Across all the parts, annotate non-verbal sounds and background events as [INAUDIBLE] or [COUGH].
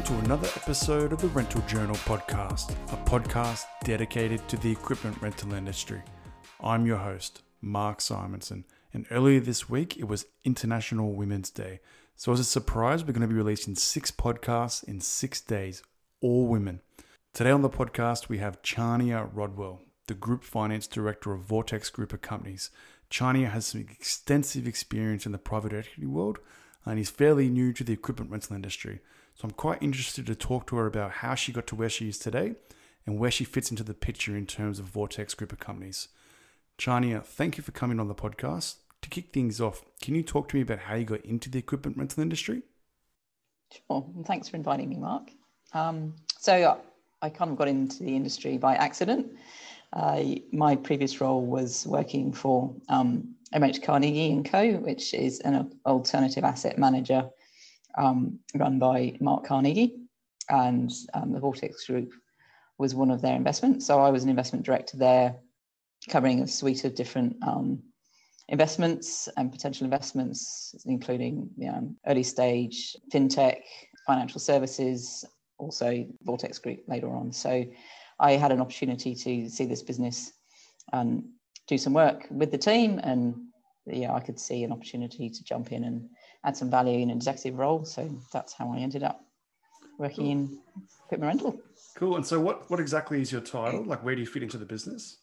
Welcome to another episode of the Rental Journal podcast, a podcast dedicated to the equipment rental industry. I'm your host, Mark Simonson, and earlier this week it was International Women's Day. So, as a surprise, we're going to be releasing six podcasts in six days, all women. Today on the podcast, we have Chania Rodwell, the Group Finance Director of Vortex Group of Companies. Chania has some extensive experience in the private equity world and is fairly new to the equipment rental industry. So I'm quite interested to talk to her about how she got to where she is today and where she fits into the picture in terms of Vortex Group of Companies. Chania, thank you for coming on the podcast. To kick things off, can you talk to me about how you got into the equipment rental industry? Sure, thanks for inviting me, Mark. Um, so I kind of got into the industry by accident. Uh, my previous role was working for um, MH Carnegie and Co., which is an alternative asset manager um, run by Mark Carnegie, and um, the Vortex Group was one of their investments. So I was an investment director there, covering a suite of different um, investments and potential investments, including you know, early stage fintech, financial services, also Vortex Group later on. So I had an opportunity to see this business and do some work with the team, and yeah, I could see an opportunity to jump in and add some value in an executive role. So that's how I ended up working cool. in equipment rental. Cool. And so, what what exactly is your title? Like, where do you fit into the business?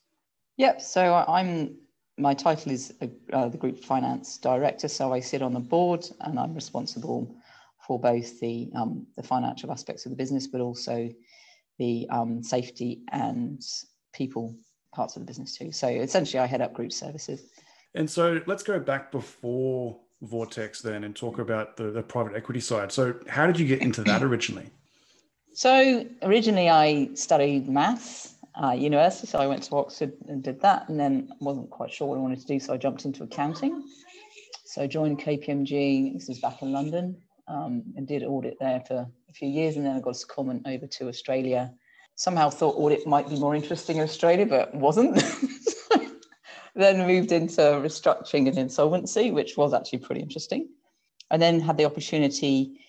Yep. So I'm my title is uh, the group finance director. So I sit on the board, and I'm responsible for both the, um, the financial aspects of the business, but also the um, safety and people parts of the business too. So essentially, I head up group services. And so let's go back before Vortex then and talk about the, the private equity side. So, how did you get into that [CLEARS THROAT] originally? So, originally, I studied maths uh, university. So, I went to Oxford and did that, and then wasn't quite sure what I wanted to do. So, I jumped into accounting. So, I joined KPMG. This was back in London um, and did audit there for a few years. And then I got a comment over to Australia. Somehow thought audit might be more interesting in Australia, but wasn't. [LAUGHS] then moved into restructuring and insolvency, which was actually pretty interesting. And then had the opportunity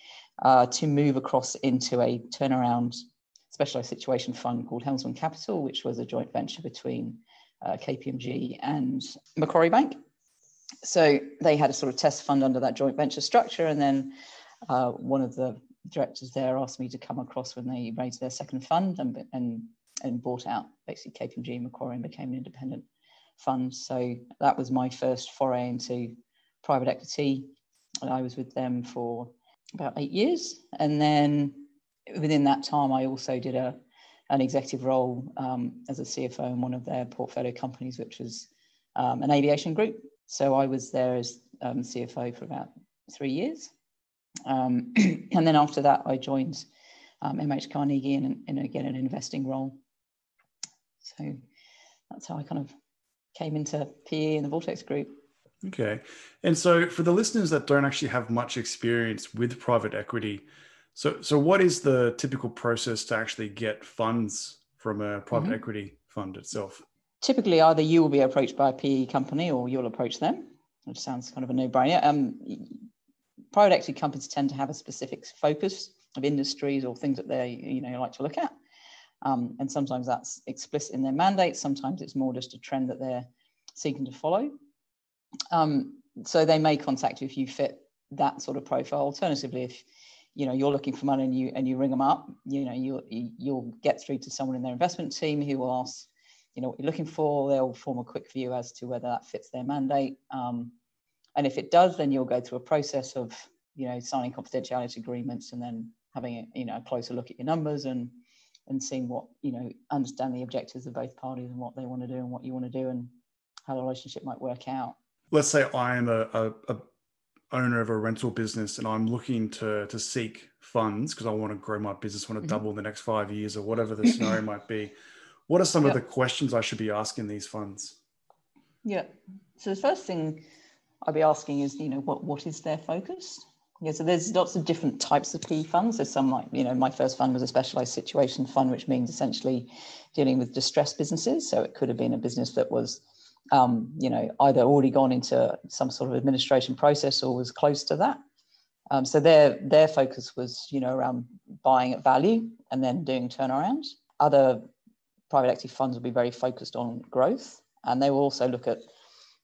uh, to move across into a turnaround specialized situation fund called Helmsman Capital, which was a joint venture between uh, KPMG and Macquarie Bank. So they had a sort of test fund under that joint venture structure, and then uh, one of the directors there asked me to come across when they raised their second fund and, and, and bought out basically KPMG and Macquarie and became an independent fund. So that was my first foray into private equity. And I was with them for about eight years. And then within that time, I also did a, an executive role um, as a CFO in one of their portfolio companies, which was um, an aviation group. So I was there as um, CFO for about three years. Um, [CLEARS THROAT] and then after that, I joined MH um, Carnegie in, in again an investing role. So that's how I kind of came into PE in the Vortex Group. Okay. And so for the listeners that don't actually have much experience with private equity, so so what is the typical process to actually get funds from a private mm-hmm. equity fund itself? Typically, either you will be approached by a PE company or you'll approach them, which sounds kind of a no-brainer. Um, private equity companies tend to have a specific focus of industries or things that they you know like to look at. Um, and sometimes that's explicit in their mandate. Sometimes it's more just a trend that they're seeking to follow. Um, so they may contact you if you fit that sort of profile. Alternatively, if you know you're looking for money and you and you ring them up, you know you you'll get through to someone in their investment team who will ask, you know what you're looking for. They'll form a quick view as to whether that fits their mandate. Um, and if it does, then you'll go through a process of you know signing confidentiality agreements and then having a, you know a closer look at your numbers and and seeing what you know understand the objectives of both parties and what they want to do and what you want to do and how the relationship might work out. Let's say i am a, a, a owner of a rental business and i'm looking to to seek funds because i want to grow my business want to mm-hmm. double in the next five years or whatever the scenario might be. What are some of the questions i should be asking these funds? Yeah. So the first thing i'd be asking is you know what what is their focus yeah, so there's lots of different types of PE funds. There's some like, you know, my first fund was a specialized situation fund, which means essentially dealing with distressed businesses. So it could have been a business that was, um, you know, either already gone into some sort of administration process or was close to that. Um, so their their focus was, you know, around buying at value and then doing turnarounds. Other private equity funds will be very focused on growth, and they will also look at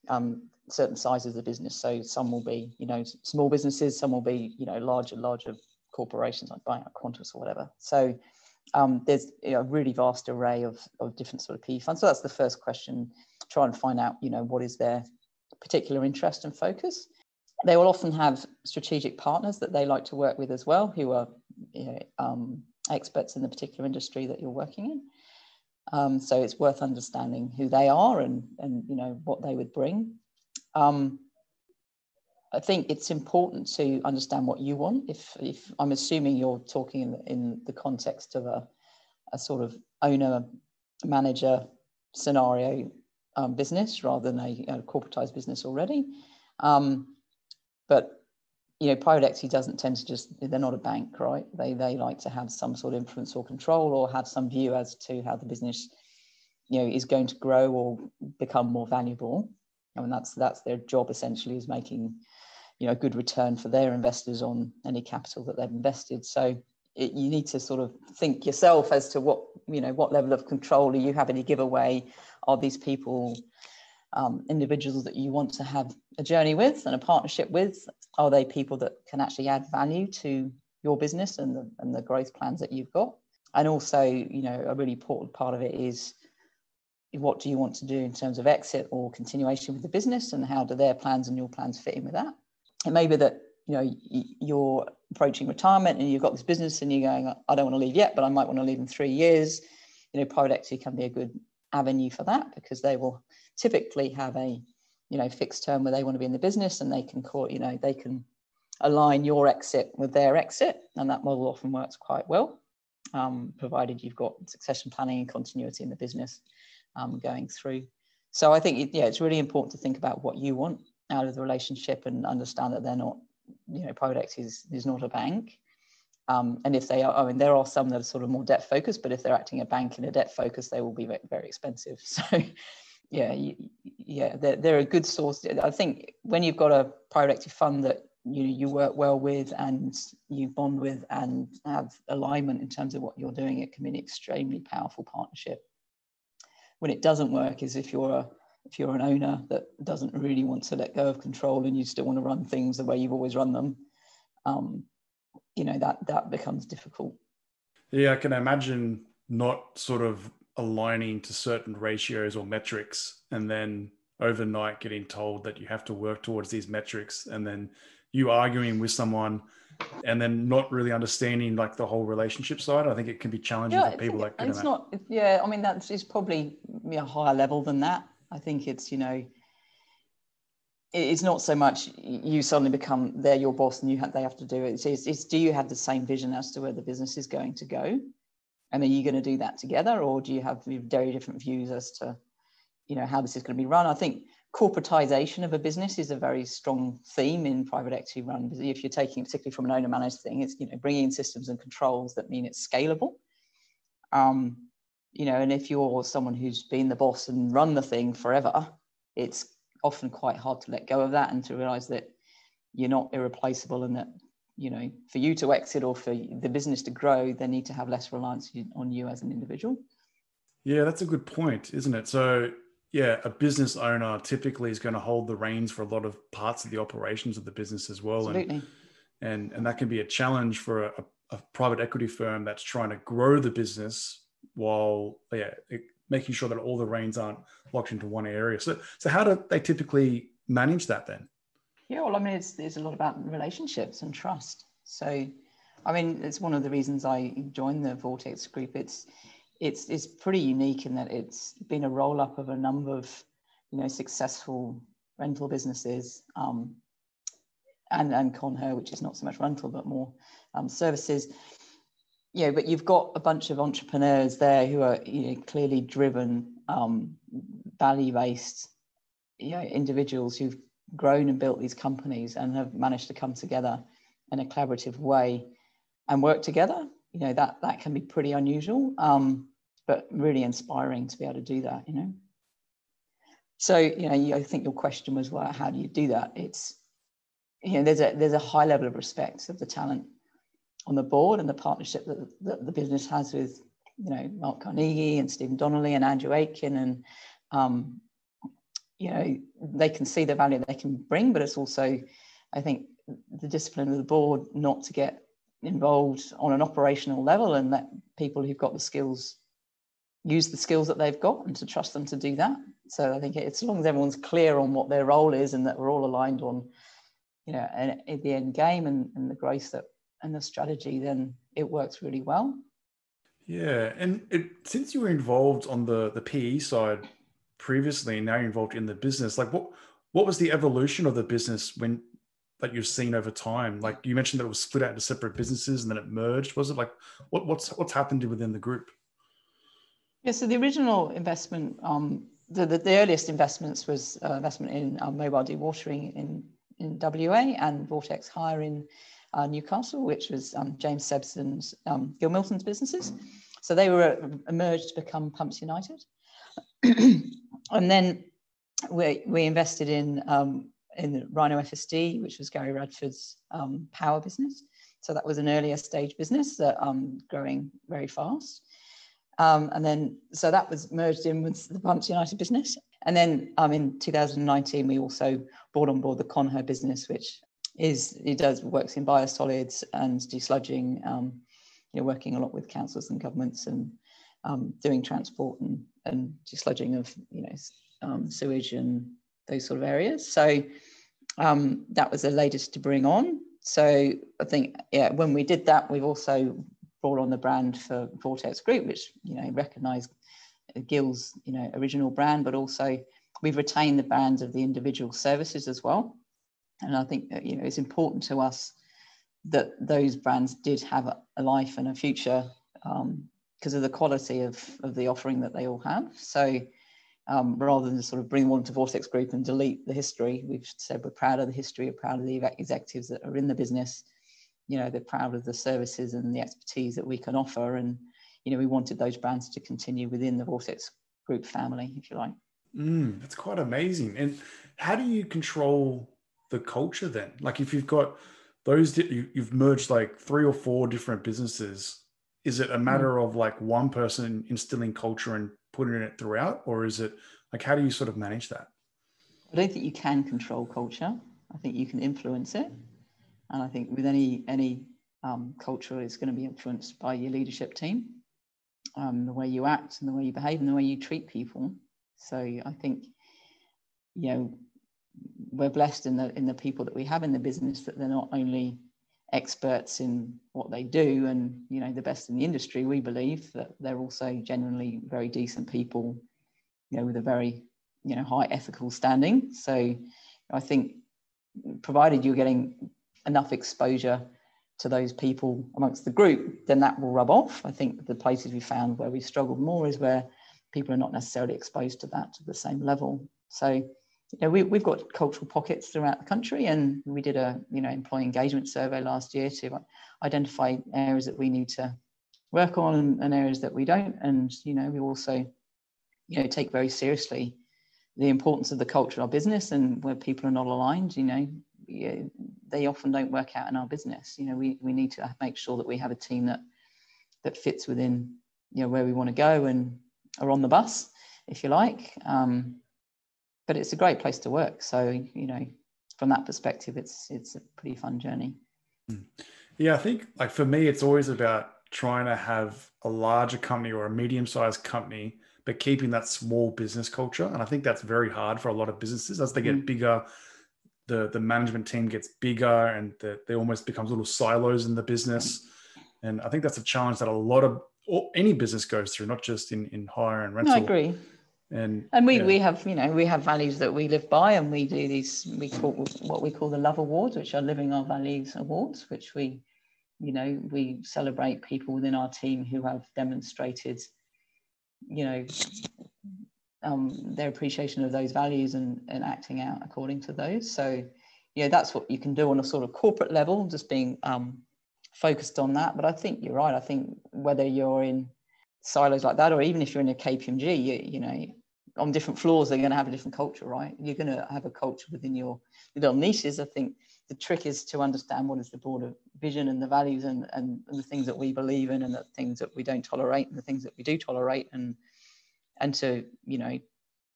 um, certain sizes of business. So some will be, you know, small businesses, some will be, you know, larger, larger corporations like buying out Qantas or whatever. So um, there's you know, a really vast array of, of different sort of PE funds. So that's the first question. Try and find out, you know, what is their particular interest and focus. They will often have strategic partners that they like to work with as well, who are you know, um, experts in the particular industry that you're working in. Um, so it's worth understanding who they are and, and you know what they would bring. Um, I think it's important to understand what you want. If, if I'm assuming you're talking in, in the context of a, a sort of owner manager scenario um, business rather than a, a corporatized business already. Um, but you know, private equity doesn't tend to just they're not a bank, right? They they like to have some sort of influence or control or have some view as to how the business, you know, is going to grow or become more valuable. I mean, that's that's their job essentially is making, you know, a good return for their investors on any capital that they've invested. So it, you need to sort of think yourself as to what you know what level of control do you have to give away. Are these people um, individuals that you want to have a journey with and a partnership with? Are they people that can actually add value to your business and the, and the growth plans that you've got? And also, you know, a really important part of it is what do you want to do in terms of exit or continuation with the business and how do their plans and your plans fit in with that? It may be that, you know, you're approaching retirement and you've got this business and you're going, I don't want to leave yet, but I might want to leave in three years. You know, private equity can be a good avenue for that because they will typically have a you know fixed term where they want to be in the business and they can call you know they can align your exit with their exit and that model often works quite well um, provided you've got succession planning and continuity in the business um, going through so i think yeah it's really important to think about what you want out of the relationship and understand that they're not you know private is, is not a bank um, and if they are, I mean, there are some that are sort of more debt focused, but if they're acting a bank in a debt focus, they will be very, expensive. [LAUGHS] So yeah, you, yeah, they're, they're a good source. I think when you've got a private equity fund that you you work well with and you bond with and have alignment in terms of what you're doing, it can be an extremely powerful partnership. When it doesn't work is if you're a if you're an owner that doesn't really want to let go of control and you still want to run things the way you've always run them, um, you know that that becomes difficult. Yeah, I can imagine not sort of aligning to certain ratios or metrics and then overnight getting told that you have to work towards these metrics and then you arguing with someone and then not really understanding like the whole relationship side i think it can be challenging yeah, for people like it's not yeah i mean that's is probably a higher level than that. I think it's you know it's not so much you suddenly become they're your boss and you have they have to do it. It's, it's, it's do you have the same vision as to where the business is going to go? And are you going to do that together or do you have very different views as to you know how this is going to be run? I think corporatization of a business is a very strong theme in private equity run if you're taking particularly from an owner managed thing it's you know bringing in systems and controls that mean it's scalable um, you know and if you're someone who's been the boss and run the thing forever it's often quite hard to let go of that and to realize that you're not irreplaceable and that you know, for you to exit or for the business to grow, they need to have less reliance on you as an individual. Yeah, that's a good point, isn't it? So, yeah, a business owner typically is going to hold the reins for a lot of parts of the operations of the business as well. Absolutely. And, and, and that can be a challenge for a, a private equity firm that's trying to grow the business while, yeah, it, making sure that all the reins aren't locked into one area. So, so how do they typically manage that then? Yeah, well, I mean, it's, it's a lot about relationships and trust. So, I mean, it's one of the reasons I joined the Vortex group. It's it's it's pretty unique in that it's been a roll up of a number of you know successful rental businesses um, and and Conher, which is not so much rental but more um, services. Yeah, but you've got a bunch of entrepreneurs there who are you know, clearly driven, um, value based you know, individuals who've grown and built these companies and have managed to come together in a collaborative way and work together you know that that can be pretty unusual um, but really inspiring to be able to do that you know? So you know i think your question was well how do you do that? It's you know, there's a there's a high level of respect of the talent on the board and the partnership that, that the business has with, you know, Mark Carnegie and Stephen Donnelly and Andrew Aitken and, um, you know, they can see the value they can bring, but it's also, I think, the discipline of the board not to get involved on an operational level and let people who've got the skills use the skills that they've got and to trust them to do that. So I think it's as long as everyone's clear on what their role is and that we're all aligned on, you know, the end game and, and the growth that and the strategy, then it works really well. Yeah, and it, since you were involved on the the PE side previously, and now you're involved in the business, like what what was the evolution of the business when that you've seen over time? Like you mentioned that it was split out into separate businesses and then it merged. Was it like what what's what's happened within the group? Yeah, so the original investment, um, the, the, the earliest investments was uh, investment in uh, mobile dewatering in in WA and Vortex Hire in uh, Newcastle, which was um, James Sebson's, um, Gil Milton's businesses. So they were emerged to become Pumps United. [CLEARS THROAT] and then we, we invested in, um, in Rhino FSD, which was Gary Radford's um, power business. So that was an earlier stage business that um, growing very fast. Um, and then, so that was merged in with the Pumps United business. And then um, in 2019, we also brought on board the Conher business, which is it does works in biosolids and desludging, um, you know, working a lot with councils and governments and um, doing transport and, and desludging of you know um, sewage and those sort of areas. So um, that was the latest to bring on. So I think yeah, when we did that, we've also brought on the brand for Vortex Group, which you know recognised Gill's you know original brand, but also we've retained the brands of the individual services as well. And I think that, you know it's important to us that those brands did have a life and a future because um, of the quality of, of the offering that they all have. So um, rather than just sort of bring one to Vortex Group and delete the history, we've said we're proud of the history, we're proud of the executives that are in the business. You know, they're proud of the services and the expertise that we can offer. And, you know, we wanted those brands to continue within the Vortex Group family, if you like. Mm, that's quite amazing. And how do you control the culture then? Like if you've got those, you've merged like three or four different businesses. Is it a hmm. matter of like one person instilling culture and it in it throughout, or is it like how do you sort of manage that? I don't think you can control culture. I think you can influence it, and I think with any any um, culture, it's going to be influenced by your leadership team, um, the way you act and the way you behave and the way you treat people. So I think, you know, we're blessed in the in the people that we have in the business that they're not only experts in what they do. And you know the best in the industry we believe that they're also genuinely very decent people you know with a very you know high ethical standing. So i think provided you're getting enough exposure to those people amongst the group then that will rub off. I think the places we found where we struggled more is where people are not necessarily exposed to that to the same level. So you know, we, we've got cultural pockets throughout the country and we did a you know employee engagement survey last year to identify areas that we need to work on and, and areas that we don't. And you know we also you know take very seriously the importance of the culture of our business and where people are not aligned you know. They often don't work out in our business. You know we, we need to make sure that we have a team that that fits within you know where we want to go and are on the bus if you like. Um, but it's a great place to work. So you know, from that perspective, it's it's a pretty fun journey. Hmm. Yeah, I think like for me, it's always about trying to have a larger company or a medium-sized company, but keeping that small business culture. And I think that's very hard for a lot of businesses as they get mm. bigger. The, the management team gets bigger and the, they almost becomes little silos in the business. And I think that's a challenge that a lot of or any business goes through, not just in, in hire and rental. No, I agree and and we, yeah. we have you know we have values that we live by and we do these we call what we call the love awards which are living our values awards which we you know we celebrate people within our team who have demonstrated you know um, their appreciation of those values and, and acting out according to those. So yeah that's what you can do on a sort of corporate level just being um, focused on that. But i think you're right. I think whether you're in silos like that, or even if you're in a KPMG, you, you know, on different floors, they're going to have a different culture, right? You're going to have a culture within your little niches. I think the trick is to understand what is the broader vision and the values and, and, the things that we believe in and the things that we don't tolerate and the things that we do tolerate and and to you know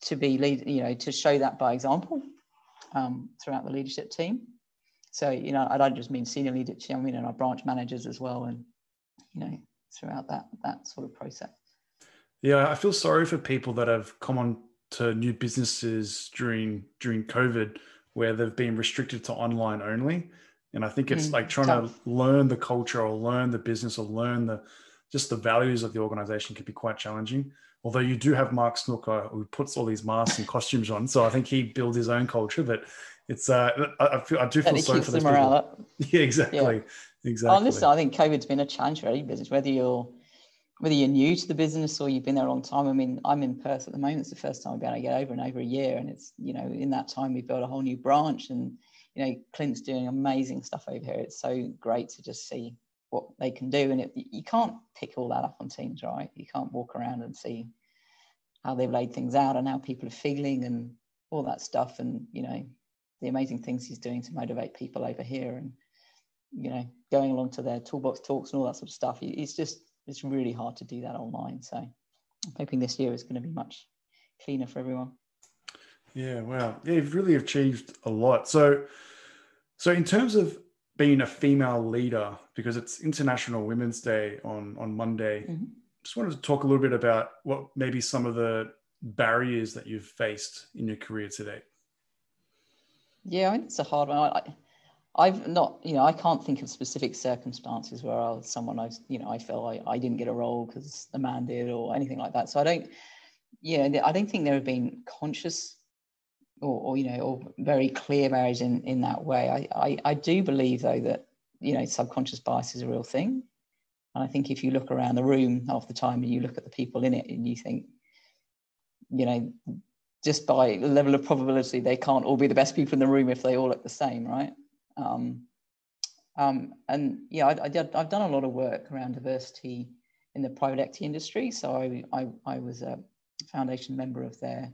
to be lead you know to show that by example um, throughout the leadership team so you know i don't just mean senior leadership i mean in our branch managers as well and you know throughout that that sort of process yeah i feel sorry for people that have come on to new businesses during during covid where they've been restricted to online only. And I think it's mm, like trying tough. to learn the culture or learn the business or learn the just the values of the organization can be quite challenging. Although you do have Mark Snooker who puts all these masks and costumes on, so I think he builds his own culture. But it's uh, I, feel I do feel sorry for those people. Up. [LAUGHS] Yeah, exactly, yeah. exactly. Oh, listen, I think COVID's been a challenge for any business, whether you're whether you're new to the business or you've been there a long time. I mean, I'm in Perth at the moment. It's the first time I've been able to get over in over a year. And it's, you know, in that time we've built a whole new branch and, you know, Clint's doing amazing stuff over here. It's so great to just see what they can do. And it, you can't pick all that up on teams, right? You can't walk around and see how they've laid things out and how people are feeling and all that stuff. And, you know, the amazing things he's doing to motivate people over here and, you know, going along to their toolbox talks and all that sort of stuff. It's just, it's really hard to do that online. So I'm hoping this year is going to be much cleaner for everyone. Yeah, wow. Yeah, you've really achieved a lot. So, so in terms of being a female leader, because it's International Women's Day on on Monday, mm-hmm. just wanted to talk a little bit about what maybe some of the barriers that you've faced in your career today. Yeah, I mean, it's a hard one. I, I've not, you know, I can't think of specific circumstances where I was someone I, you know, I felt I, I didn't get a role because the man did or anything like that. So I don't, yeah, I don't think there have been conscious or, or you know, or very clear barriers in, in that way. I, I, I do believe though that, you know, subconscious bias is a real thing. And I think if you look around the room half the time and you look at the people in it and you think, you know, just by the level of probability, they can't all be the best people in the room if they all look the same, right? Um, um, and yeah, I, I've done a lot of work around diversity in the private equity industry. So I, I, I was a foundation member of their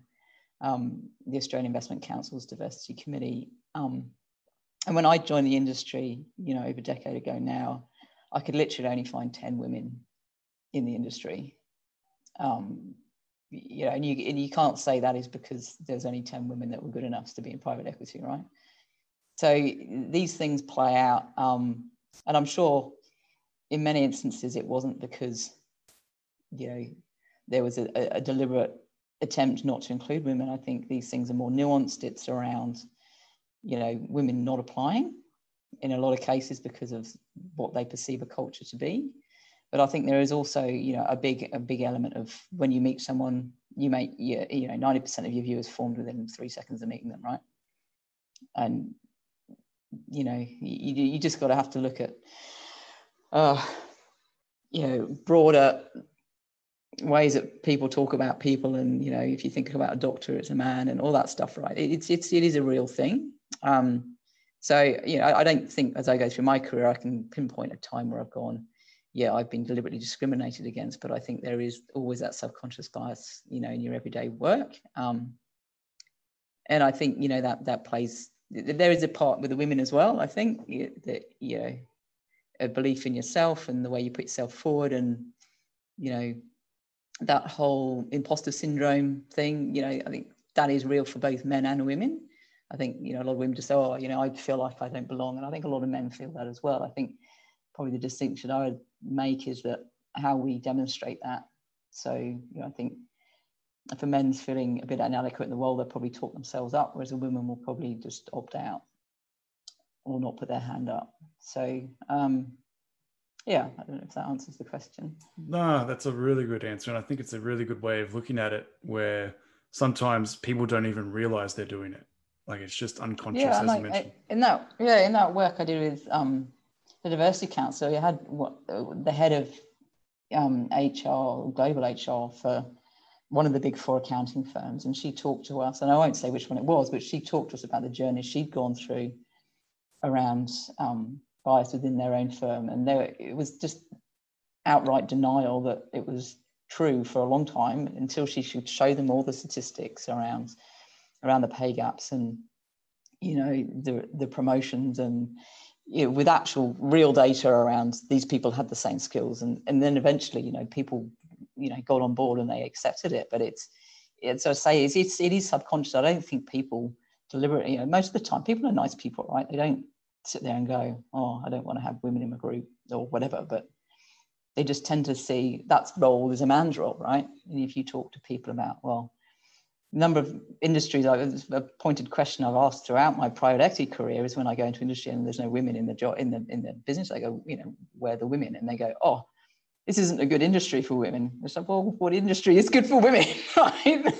um, the Australian Investment Council's diversity committee. Um, and when I joined the industry, you know, over a decade ago now, I could literally only find 10 women in the industry. Um, you know, and you, and you can't say that is because there's only 10 women that were good enough to be in private equity, right? So these things play out. Um, and I'm sure in many instances it wasn't because, you know, there was a, a deliberate attempt not to include women. I think these things are more nuanced. It's around, you know, women not applying in a lot of cases because of what they perceive a culture to be. But I think there is also, you know, a big a big element of when you meet someone, you make you, you know, 90% of your view is formed within three seconds of meeting them, right? And you know, you, you just got to have to look at, uh, you know, broader ways that people talk about people. And, you know, if you think about a doctor, it's a man and all that stuff, right? It's, it's, it is a real thing. Um, so, you know, I, I don't think as I go through my career, I can pinpoint a time where I've gone, yeah, I've been deliberately discriminated against, but I think there is always that subconscious bias, you know, in your everyday work. Um, and I think, you know, that that plays there is a part with the women as well. I think that you know a belief in yourself and the way you put yourself forward, and you know that whole imposter syndrome thing. You know, I think that is real for both men and women. I think you know a lot of women just say, "Oh, you know, I feel like I don't belong," and I think a lot of men feel that as well. I think probably the distinction I would make is that how we demonstrate that. So you know, I think for men's feeling a bit inadequate in the world, they'll probably talk themselves up, whereas a woman will probably just opt out or not put their hand up. So, um, yeah, I don't know if that answers the question. No, that's a really good answer. And I think it's a really good way of looking at it where sometimes people don't even realize they're doing it. Like it's just unconscious, yeah, as like, you mentioned. In that, yeah, in that work I did with um, the Diversity Council, you had what, the head of um, HR, global HR for one of the big four accounting firms, and she talked to us, and I won't say which one it was, but she talked to us about the journey she'd gone through around um, bias within their own firm, and there it was just outright denial that it was true for a long time until she should show them all the statistics around around the pay gaps and you know the the promotions and you know, with actual real data around these people had the same skills and and then eventually you know people you know got on board and they accepted it. But it's it's I say it's, it's it is subconscious. I don't think people deliberately you know most of the time people are nice people right? They don't sit there and go oh I don't want to have women in my group or whatever but they just tend to see that role is a man's role right? And if you talk to people about well number of industries, a pointed question I've asked throughout my private equity career is when I go into industry and there's no women in the job in the in the business, I go, you know, where are the women? And they go, oh, this isn't a good industry for women. It's like, well, what industry is good for women, [LAUGHS] right?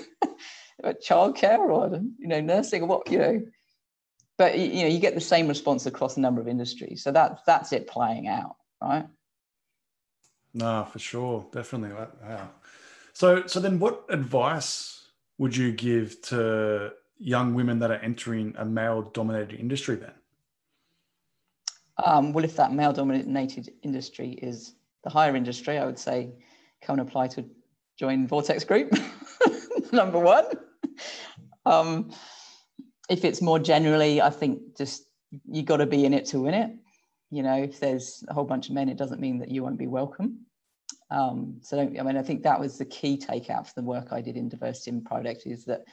Childcare or you know, nursing or what, you know. But you know, you get the same response across a number of industries. So that that's it playing out, right? No, for sure, definitely. Wow. So so then, what advice would you give to young women that are entering a male dominated industry then? Um, well, if that male dominated industry is the hire industry, I would say come and apply to join Vortex Group, [LAUGHS] number one. Um, if it's more generally, I think just you got to be in it to win it. You know, if there's a whole bunch of men, it doesn't mean that you won't be welcome. Um, so I mean, I think that was the key takeout for the work I did in diversity private equity is that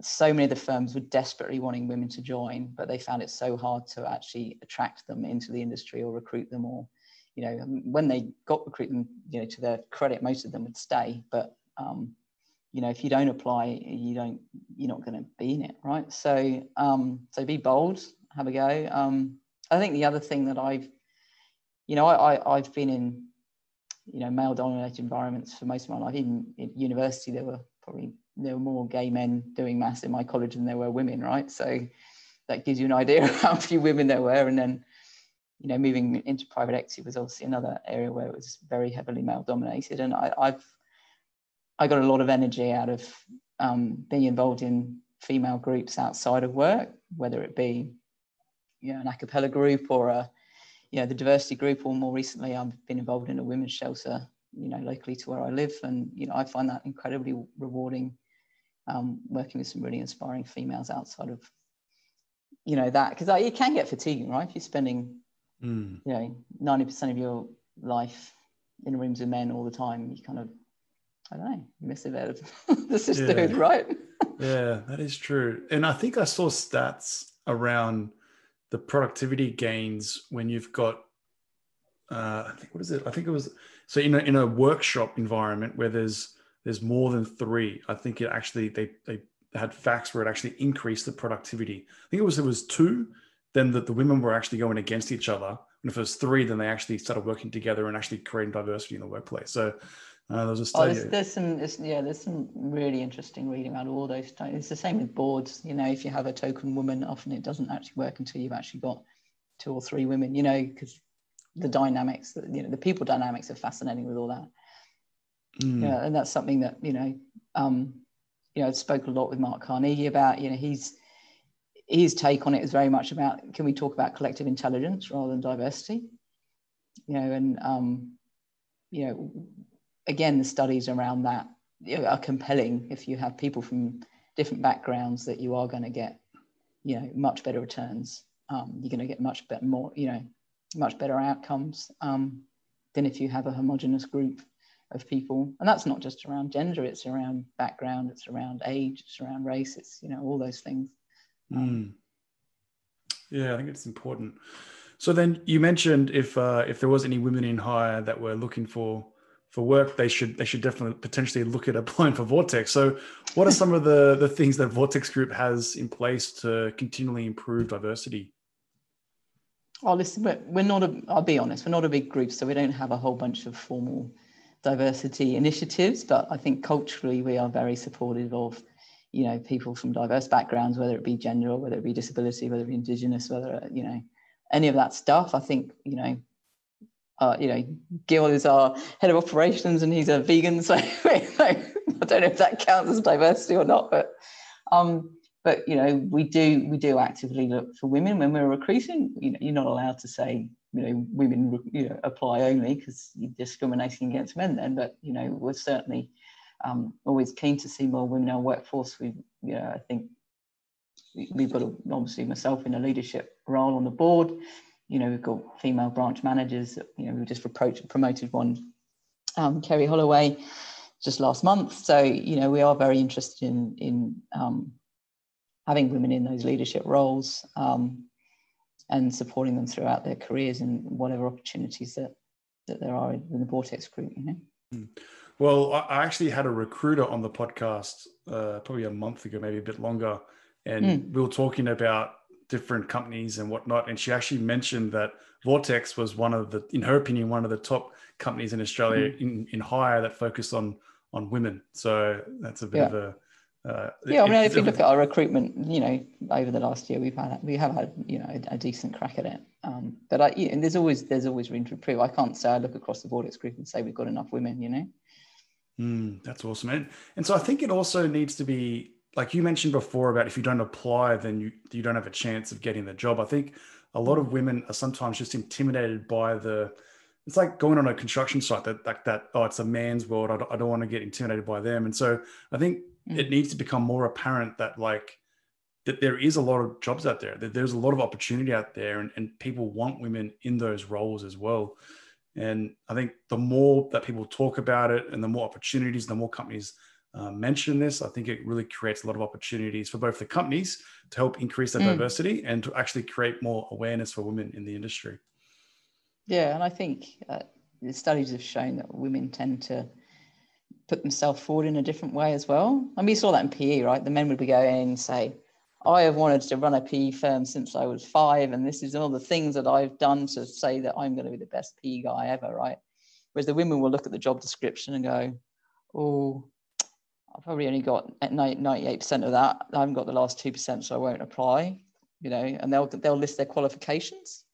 so many of the firms were desperately wanting women to join, but they found it so hard to actually attract them into the industry or recruit them or, you know, when they got recruit them, you know, to their credit, most of them would stay. But, um, you know, if you don't apply, you don't, you're not going to be in it, right? So, um, so be bold, have a go. Um, I think the other thing that I've, you know, I, I I've been in you know male dominated environments for most of my life. Even in university there were probably there were more gay men doing maths in my college than there were women right? So that gives you an idea [LAUGHS] of how few women there were. And then you know moving into private equity was obviously another area where it was very heavily male dominated and I, have I got a lot of energy out of um, being involved in female groups outside of work whether it be you know an a cappella group or a you know, the diversity group, or more recently, I've been involved in a women's shelter, you know, locally to where I live. And, you know, I find that incredibly rewarding um, working with some really inspiring females outside of, you know, that, because it can get fatiguing, right? If you're spending, mm. you know, 90% of your life in rooms with men all the time, you kind of, I don't know, you miss a bit of [LAUGHS] the sisterhood, yeah. right? [LAUGHS] yeah, that is true. And I think I saw stats around the productivity gains when you've got uh, I think what is it? I think it was so in a in a workshop environment where there's there's more than three. I think it actually they they had facts where it actually increased the productivity. I think it was it was two. Then that the women were actually going against each other. And if it was three, then they actually started working together and actually creating diversity in the workplace. So uh, there's a study. Oh, there's, there's some, there's, yeah, there's some really interesting reading about all those. It's the same with boards. You know, if you have a token woman, often it doesn't actually work until you've actually got two or three women. You know, because the dynamics, you know, the people dynamics are fascinating with all that. Mm. Yeah, and that's something that you know, um, you know, I spoke a lot with Mark Carnegie about. You know, he's his take on it is very much about can we talk about collective intelligence rather than diversity? You know, and um, you know again, the studies around that are compelling. If you have people from different backgrounds, that you are going to get, you know, much better returns. Um, you're going to get much better, more, you know, much better outcomes um, than if you have a homogenous group of people. And that's not just around gender; it's around background, it's around age, it's around race, it's you know all those things. Um, mm. Yeah, I think it's important. So then you mentioned if uh, if there was any women in hire that were looking for for work, they should they should definitely potentially look at [LAUGHS] applying for Vortex. So, what are some of the the things that Vortex Group has in place to continually improve diversity? Oh, listen, we're, we're not a. I'll be honest, we're not a big group, so we don't have a whole bunch of formal diversity initiatives. But I think culturally, we are very supportive of, you know, people from diverse backgrounds, whether it be gender whether it be disability, whether it be indigenous, whether you know, any of that stuff. I think you know uh, you know, Gil is our head of operations and he's a vegan. So [LAUGHS] I don't know if that counts as diversity or not, but um, but you know, we do we do actively look for women when we're recruiting. You know, you're not allowed to say you know women you know apply only because you're discriminating against men then. But you know, we're certainly um, always keen to see more women in our workforce. We you know I think we've got obviously myself in a leadership role on the board. You know, we've got female branch managers. You know, we just promoted one, um, Kerry Holloway, just last month. So you know, we are very interested in in um, having women in those leadership roles um, and supporting them throughout their careers and whatever opportunities that that there are in the Vortex group. You know. Hmm. Well, I actually had a recruiter on the podcast uh, probably a month ago, maybe a bit longer, and mm. we were talking about different companies and whatnot. And she actually mentioned that Vortex was one of the, in her opinion, one of the top companies in Australia mm. in, in hire that focused on on women. So that's a bit yeah. of a uh, yeah, I mean, if you look at our recruitment, you know, over the last year, we've had we have had you know a, a decent crack at it. Um, but I, and there's always there's always room to improve. I can't say I look across the Vortex group and say we've got enough women. You know. Mm, that's awesome, and and so I think it also needs to be like you mentioned before about if you don't apply, then you you don't have a chance of getting the job. I think a lot of women are sometimes just intimidated by the it's like going on a construction site that like that oh it's a man's world I don't, I don't want to get intimidated by them and so i think mm. it needs to become more apparent that like that there is a lot of jobs out there that there's a lot of opportunity out there and, and people want women in those roles as well and i think the more that people talk about it and the more opportunities the more companies uh, mention this i think it really creates a lot of opportunities for both the companies to help increase their mm. diversity and to actually create more awareness for women in the industry yeah, and I think uh, the studies have shown that women tend to put themselves forward in a different way as well. And we saw that in PE, right? The men would be going and say, I have wanted to run a PE firm since I was five, and this is all the things that I've done to say that I'm going to be the best PE guy ever, right? Whereas the women will look at the job description and go, oh, I've probably only got 98% of that. I haven't got the last 2%, so I won't apply, you know, and they'll, they'll list their qualifications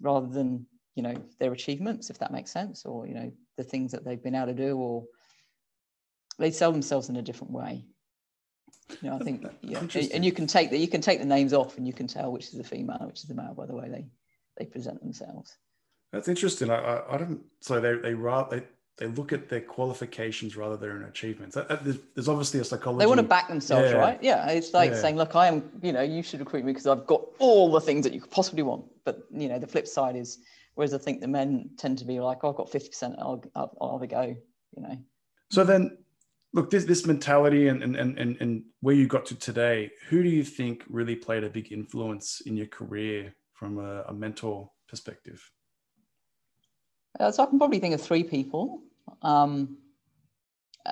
rather than you know their achievements if that makes sense or you know the things that they've been able to do or they sell themselves in a different way. You know i think yeah and you can take that you can take the names off and you can tell which is the female which is the male by the way they they present themselves. That's interesting. I i, I don't so they they rather they look at their qualifications rather than their achievements. There's, there's obviously a psychology. They want to back themselves, yeah. right? Yeah, it's like yeah. saying, "Look, I am. You know, you should recruit me because I've got all the things that you could possibly want." But you know, the flip side is Whereas I think the men tend to be like, oh, I've got 50%, I'll, I'll, I'll have a go, you know. So then, look, this, this mentality and, and, and, and where you got to today, who do you think really played a big influence in your career from a, a mentor perspective? Uh, so I can probably think of three people. Um,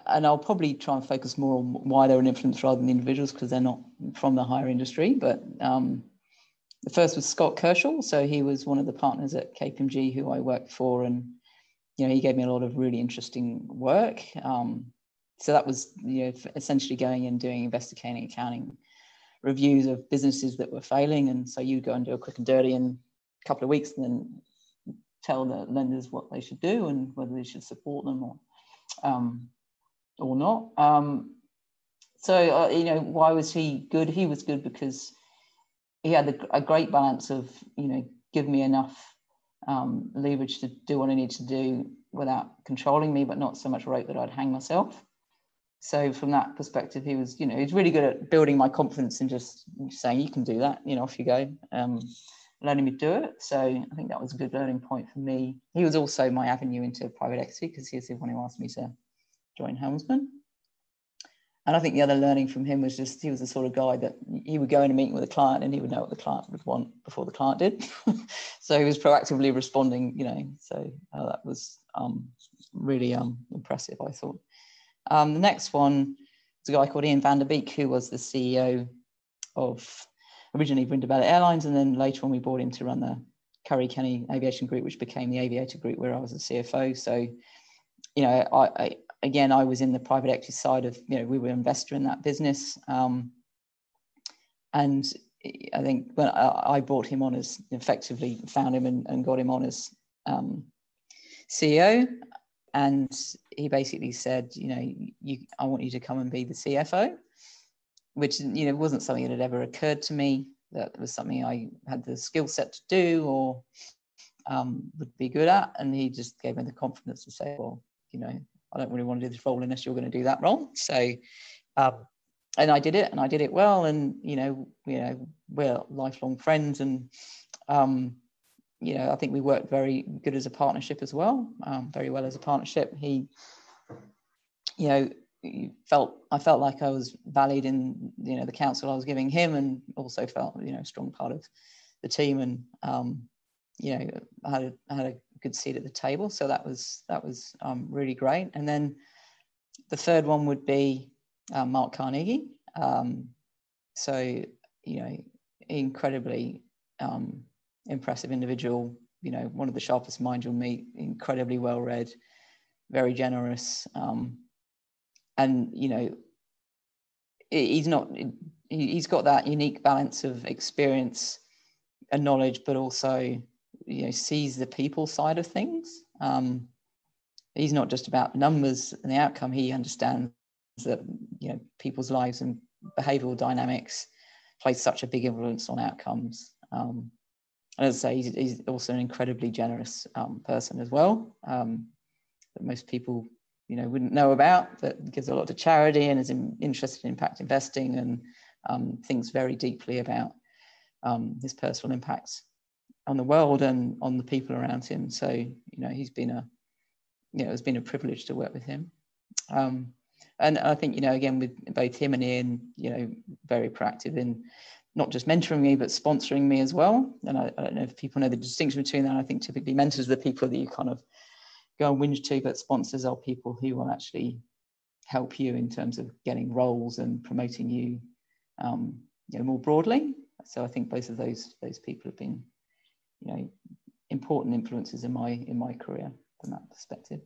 and I'll probably try and focus more on why they're an influence rather than individuals because they're not from the hire industry. But um, the first was Scott Kershaw. So he was one of the partners at KPMG who I worked for. And, you know, he gave me a lot of really interesting work. Um, so that was, you know, essentially going and doing investigating accounting reviews of businesses that were failing. And so you'd go and do a quick and dirty in a couple of weeks and then tell the lenders what they should do and whether they should support them or, um, or not. Um, so, uh, you know, why was he good? He was good because he had a, a, great balance of you know give me enough um, leverage to do what I need to do without controlling me, but not so much rope that I'd hang myself. So from that perspective, he was you know he's really good at building my confidence and just saying you can do that, you know off you go, um, letting me do it. So I think that was a good learning point for me. He was also my avenue into private equity because he's the one who asked me to join Helmsman. And I think the other learning from him was just he was the sort of guy that he would go in a meeting with a client and he would know what the client would want before the client did. [LAUGHS] so he was proactively responding, you know. So uh, that was um, really um, impressive, I thought. Um, the next one is a guy called Ian van der Beek, who was the CEO of originally Brindabella Airlines, and then later on we brought him to run the Curry Kenny Aviation Group, which became the Aviator Group, where I was the CFO. So, you know, I, I again, I was in the private equity side of, you know, we were an investor in that business. Um, and I think when I, brought him on as effectively found him and, and got him on as um, CEO. And he basically said, you know, you, I want you to come and be the CFO, which, you know, wasn't something that had ever occurred to me. That was something I had the skill set to do or um, would be good at. And he just gave me the confidence to say, well, you know, I don't really want to do this role unless you're going to do that role. So um, and I did it, and I did it well, and you know, you know, we're lifelong friends, and um, you know, I think we worked very good as a partnership as well, um, very well as a partnership. He, you know, felt I felt like I was valued in you know the counsel I was giving him, and also felt you know a strong part of the team, and um, you know, I had a, I had a good seat at the table, so that was that was um, really great. And then the third one would be uh, Mark Carnegie. Um, so you know, incredibly um, impressive individual, you know, one of the sharpest minds you'll meet, incredibly well read, very generous. Um, and, you know, he's not, he's got that unique balance of experience and knowledge, but also, you know, sees the people side of things. Um, he's not just about numbers and the outcome, he understands that, you know, people's lives and behavioral dynamics play such a big influence on outcomes. Um, and as I say, he's, he's also an incredibly generous um, person as well. Um, that most people, you know, wouldn't know about. That gives a lot to charity and is in, interested in impact investing and um, thinks very deeply about um, his personal impacts on the world and on the people around him. So, you know, he's been a, you know, it's been a privilege to work with him. Um, and I think, you know, again, with both him and Ian, you know, very proactive in not just mentoring me, but sponsoring me as well. And I, I, don't know if people know the distinction between that. I think typically mentors are the people that you kind of go and whinge to, but sponsors are people who will actually help you in terms of getting roles and promoting you, um, you know, more broadly. So I think both of those those people have been, you know, important influences in my in my career from that perspective.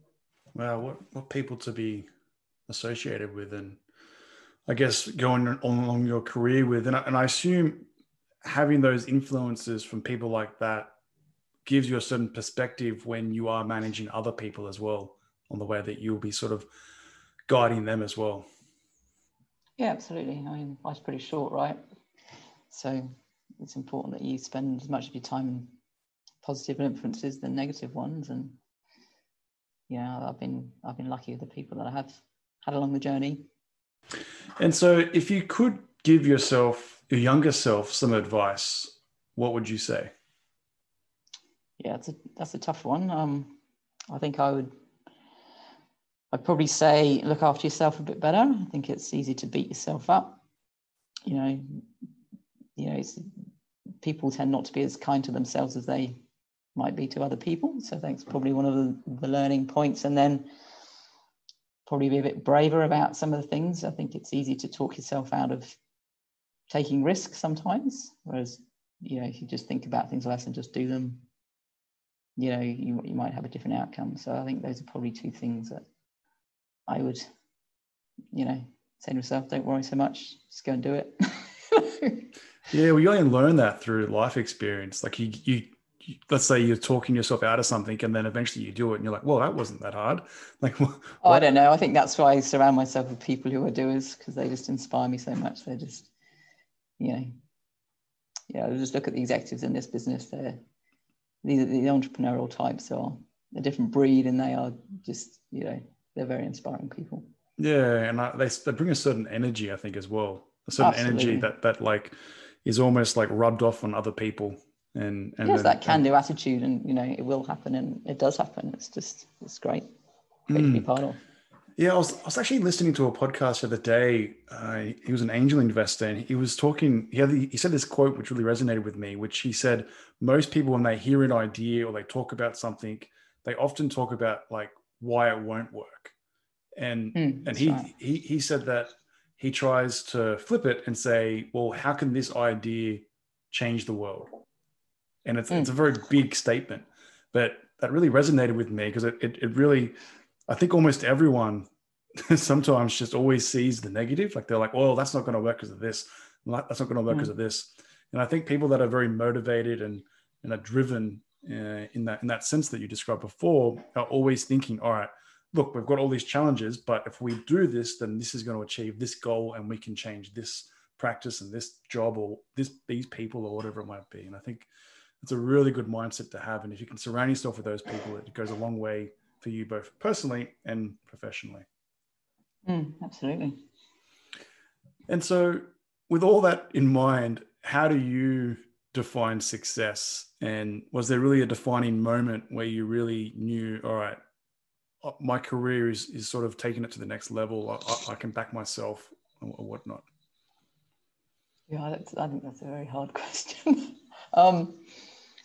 Wow, what what people to be associated with and I guess going on along your career with, and I, and I assume having those influences from people like that gives you a certain perspective when you are managing other people as well on the way that you'll be sort of guiding them as well. Yeah, absolutely. I mean, life's pretty short, right? So it's important that you spend as much of your time in positive influences than negative ones. And yeah, I've been I've been lucky with the people that I have had along the journey. And so, if you could give yourself, your younger self, some advice, what would you say? Yeah, that's a that's a tough one. Um, I think I would. I'd probably say look after yourself a bit better. I think it's easy to beat yourself up. You know, you know, people tend not to be as kind to themselves as they might be to other people. So that's probably one of the, the learning points. And then probably be a bit braver about some of the things. I think it's easy to talk yourself out of taking risks sometimes, whereas you know if you just think about things less and just do them, you know you you might have a different outcome. So I think those are probably two things that I would, you know, say to myself, don't worry so much, just go and do it. [LAUGHS] yeah, well, you only learn that through life experience. Like you, you let's say you're talking yourself out of something and then eventually you do it and you're like well that wasn't that hard [LAUGHS] like oh, i don't know i think that's why i surround myself with people who are doers because they just inspire me so much they're just you know yeah just look at the executives in this business they're these are the entrepreneurial types are a different breed and they are just you know they're very inspiring people yeah and I, they, they bring a certain energy i think as well a certain Absolutely. energy that that like is almost like rubbed off on other people and, and yes, that can do attitude, and you know it will happen, and it does happen. It's just it's great, great mm. to be hmm. part of. Yeah, I was, I was actually listening to a podcast the other day. Uh, he was an angel investor, and he was talking. He had he said this quote which really resonated with me, which he said most people when they hear an idea or they talk about something, they often talk about like why it won't work, and mm, and he, right. he he said that he tries to flip it and say, well, how can this idea change the world? and it's mm. it's a very big statement, but that really resonated with me because it, it, it really, I think almost everyone [LAUGHS] sometimes just always sees the negative. Like they're like, well, that's not going to work because of this. That's not going to work because mm. of this. And I think people that are very motivated and and are driven uh, in that in that sense that you described before are always thinking, all right, look, we've got all these challenges, but if we do this, then this is going to achieve this goal, and we can change this practice and this job or this these people or whatever it might be. And I think it's a really good mindset to have. And if you can surround yourself with those people, it goes a long way for you both personally and professionally. Mm, absolutely. And so, with all that in mind, how do you define success? And was there really a defining moment where you really knew, all right, uh, my career is, is sort of taking it to the next level. I, I can back myself or whatnot. Yeah, I think that's a very hard [LAUGHS] question. um,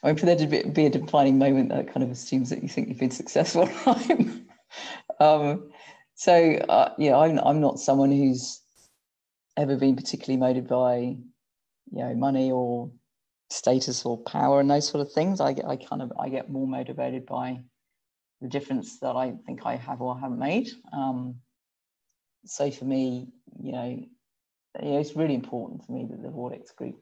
I mean, for there to be, be, a defining moment, that kind of assumes that you think you've been successful. [LAUGHS] um, so, uh, yeah, I'm, I'm not someone who's ever been particularly motivated by, you know, money or status or power and those sort of things. I get, I kind of, I get more motivated by the difference that I think I have or haven't made. Um, so for me, you know, know, it's really important for me that the Vortex Group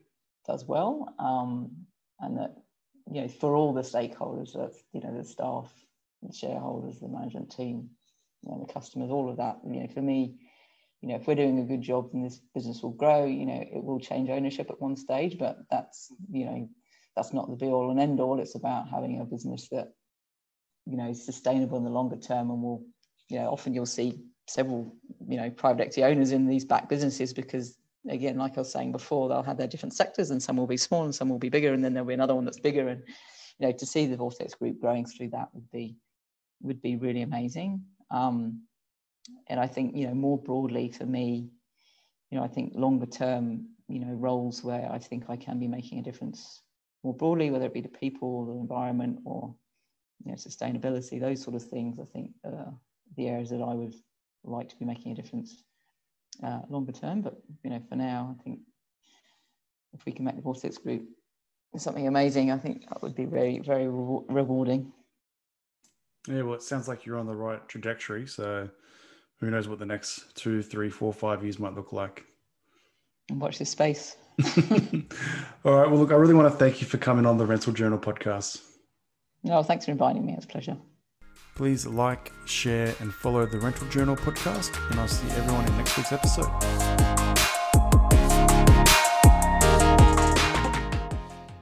does well, um, and that you know for all the stakeholders, that you know the staff, the shareholders, the management team, you know, the customers, all of that. You know, for me, you know, if we're doing a good job, then this business will grow. You know, it will change ownership at one stage, but that's you know, that's not the be all and end all. It's about having a business that you know is sustainable in the longer term and will you know often you'll see several you know private equity owners in these back businesses because again like i was saying before they'll have their different sectors and some will be small and some will be bigger and then there'll be another one that's bigger. And you know to see the vortex group growing through that would be would be really amazing. Um, and i think you know more broadly for me you know i think longer term you know roles where i think i can be making a difference more broadly whether it be the people or the environment or you know, sustainability, those sort of things, I think uh, the areas that I would like to be making a difference uh, longer term. But you know, for now, I think if we can make the Vortex Group something amazing, I think that would be very, very re- rewarding. Yeah, well, it sounds like you're on the right trajectory. So who knows what the next two, three, four, five years might look like. And watch this space. [LAUGHS] All right. Well, look, I really want to thank you for coming on the Rental Journal podcast. No, thanks for inviting me. It's a pleasure. Please like, share, and follow the Rental Journal podcast, and I'll see everyone in next week's episode.